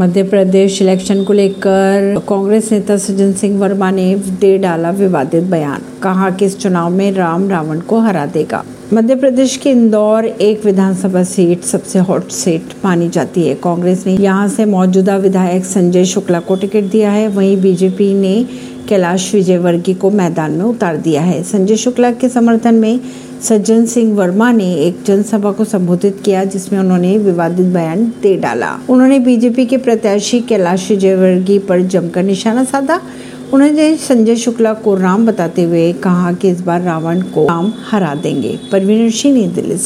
Madhya Pradesh election को लेकर कांग्रेस नेता सज्जन सिंह वर्मा ने दे डाला विवादित बयान। कहा कि इस चुनाव में राम रावण को हरा देगा? मध्य प्रदेश के इंदौर एक विधानसभा सीट सबसे हॉट सीट मानी जाती है। कांग्रेस ने यहाँ से मौजूदा विधायक संजय शुक्ला को टिकट दिया है। वहीं बीजेपी ने कैलाश विजयवर्गीय को मैदान में उतार दिया है। संजय शुक्ला के समर्थन में सज्जन सिंह वर्मा ने एक जनसभा को संबोधित किया, जिसमें उन्होंने विवादित बयान दे डाला। उन्होंने बीजेपी के प्रत्याशी कैलाश विजयवर्गीय पर जमकर निशाना साधा। उन्होंने संजय शुक्ला को राम बताते हुए कहा कि इस बार रावण को राम हरा देंगे। परवीन सिंह दिल्ली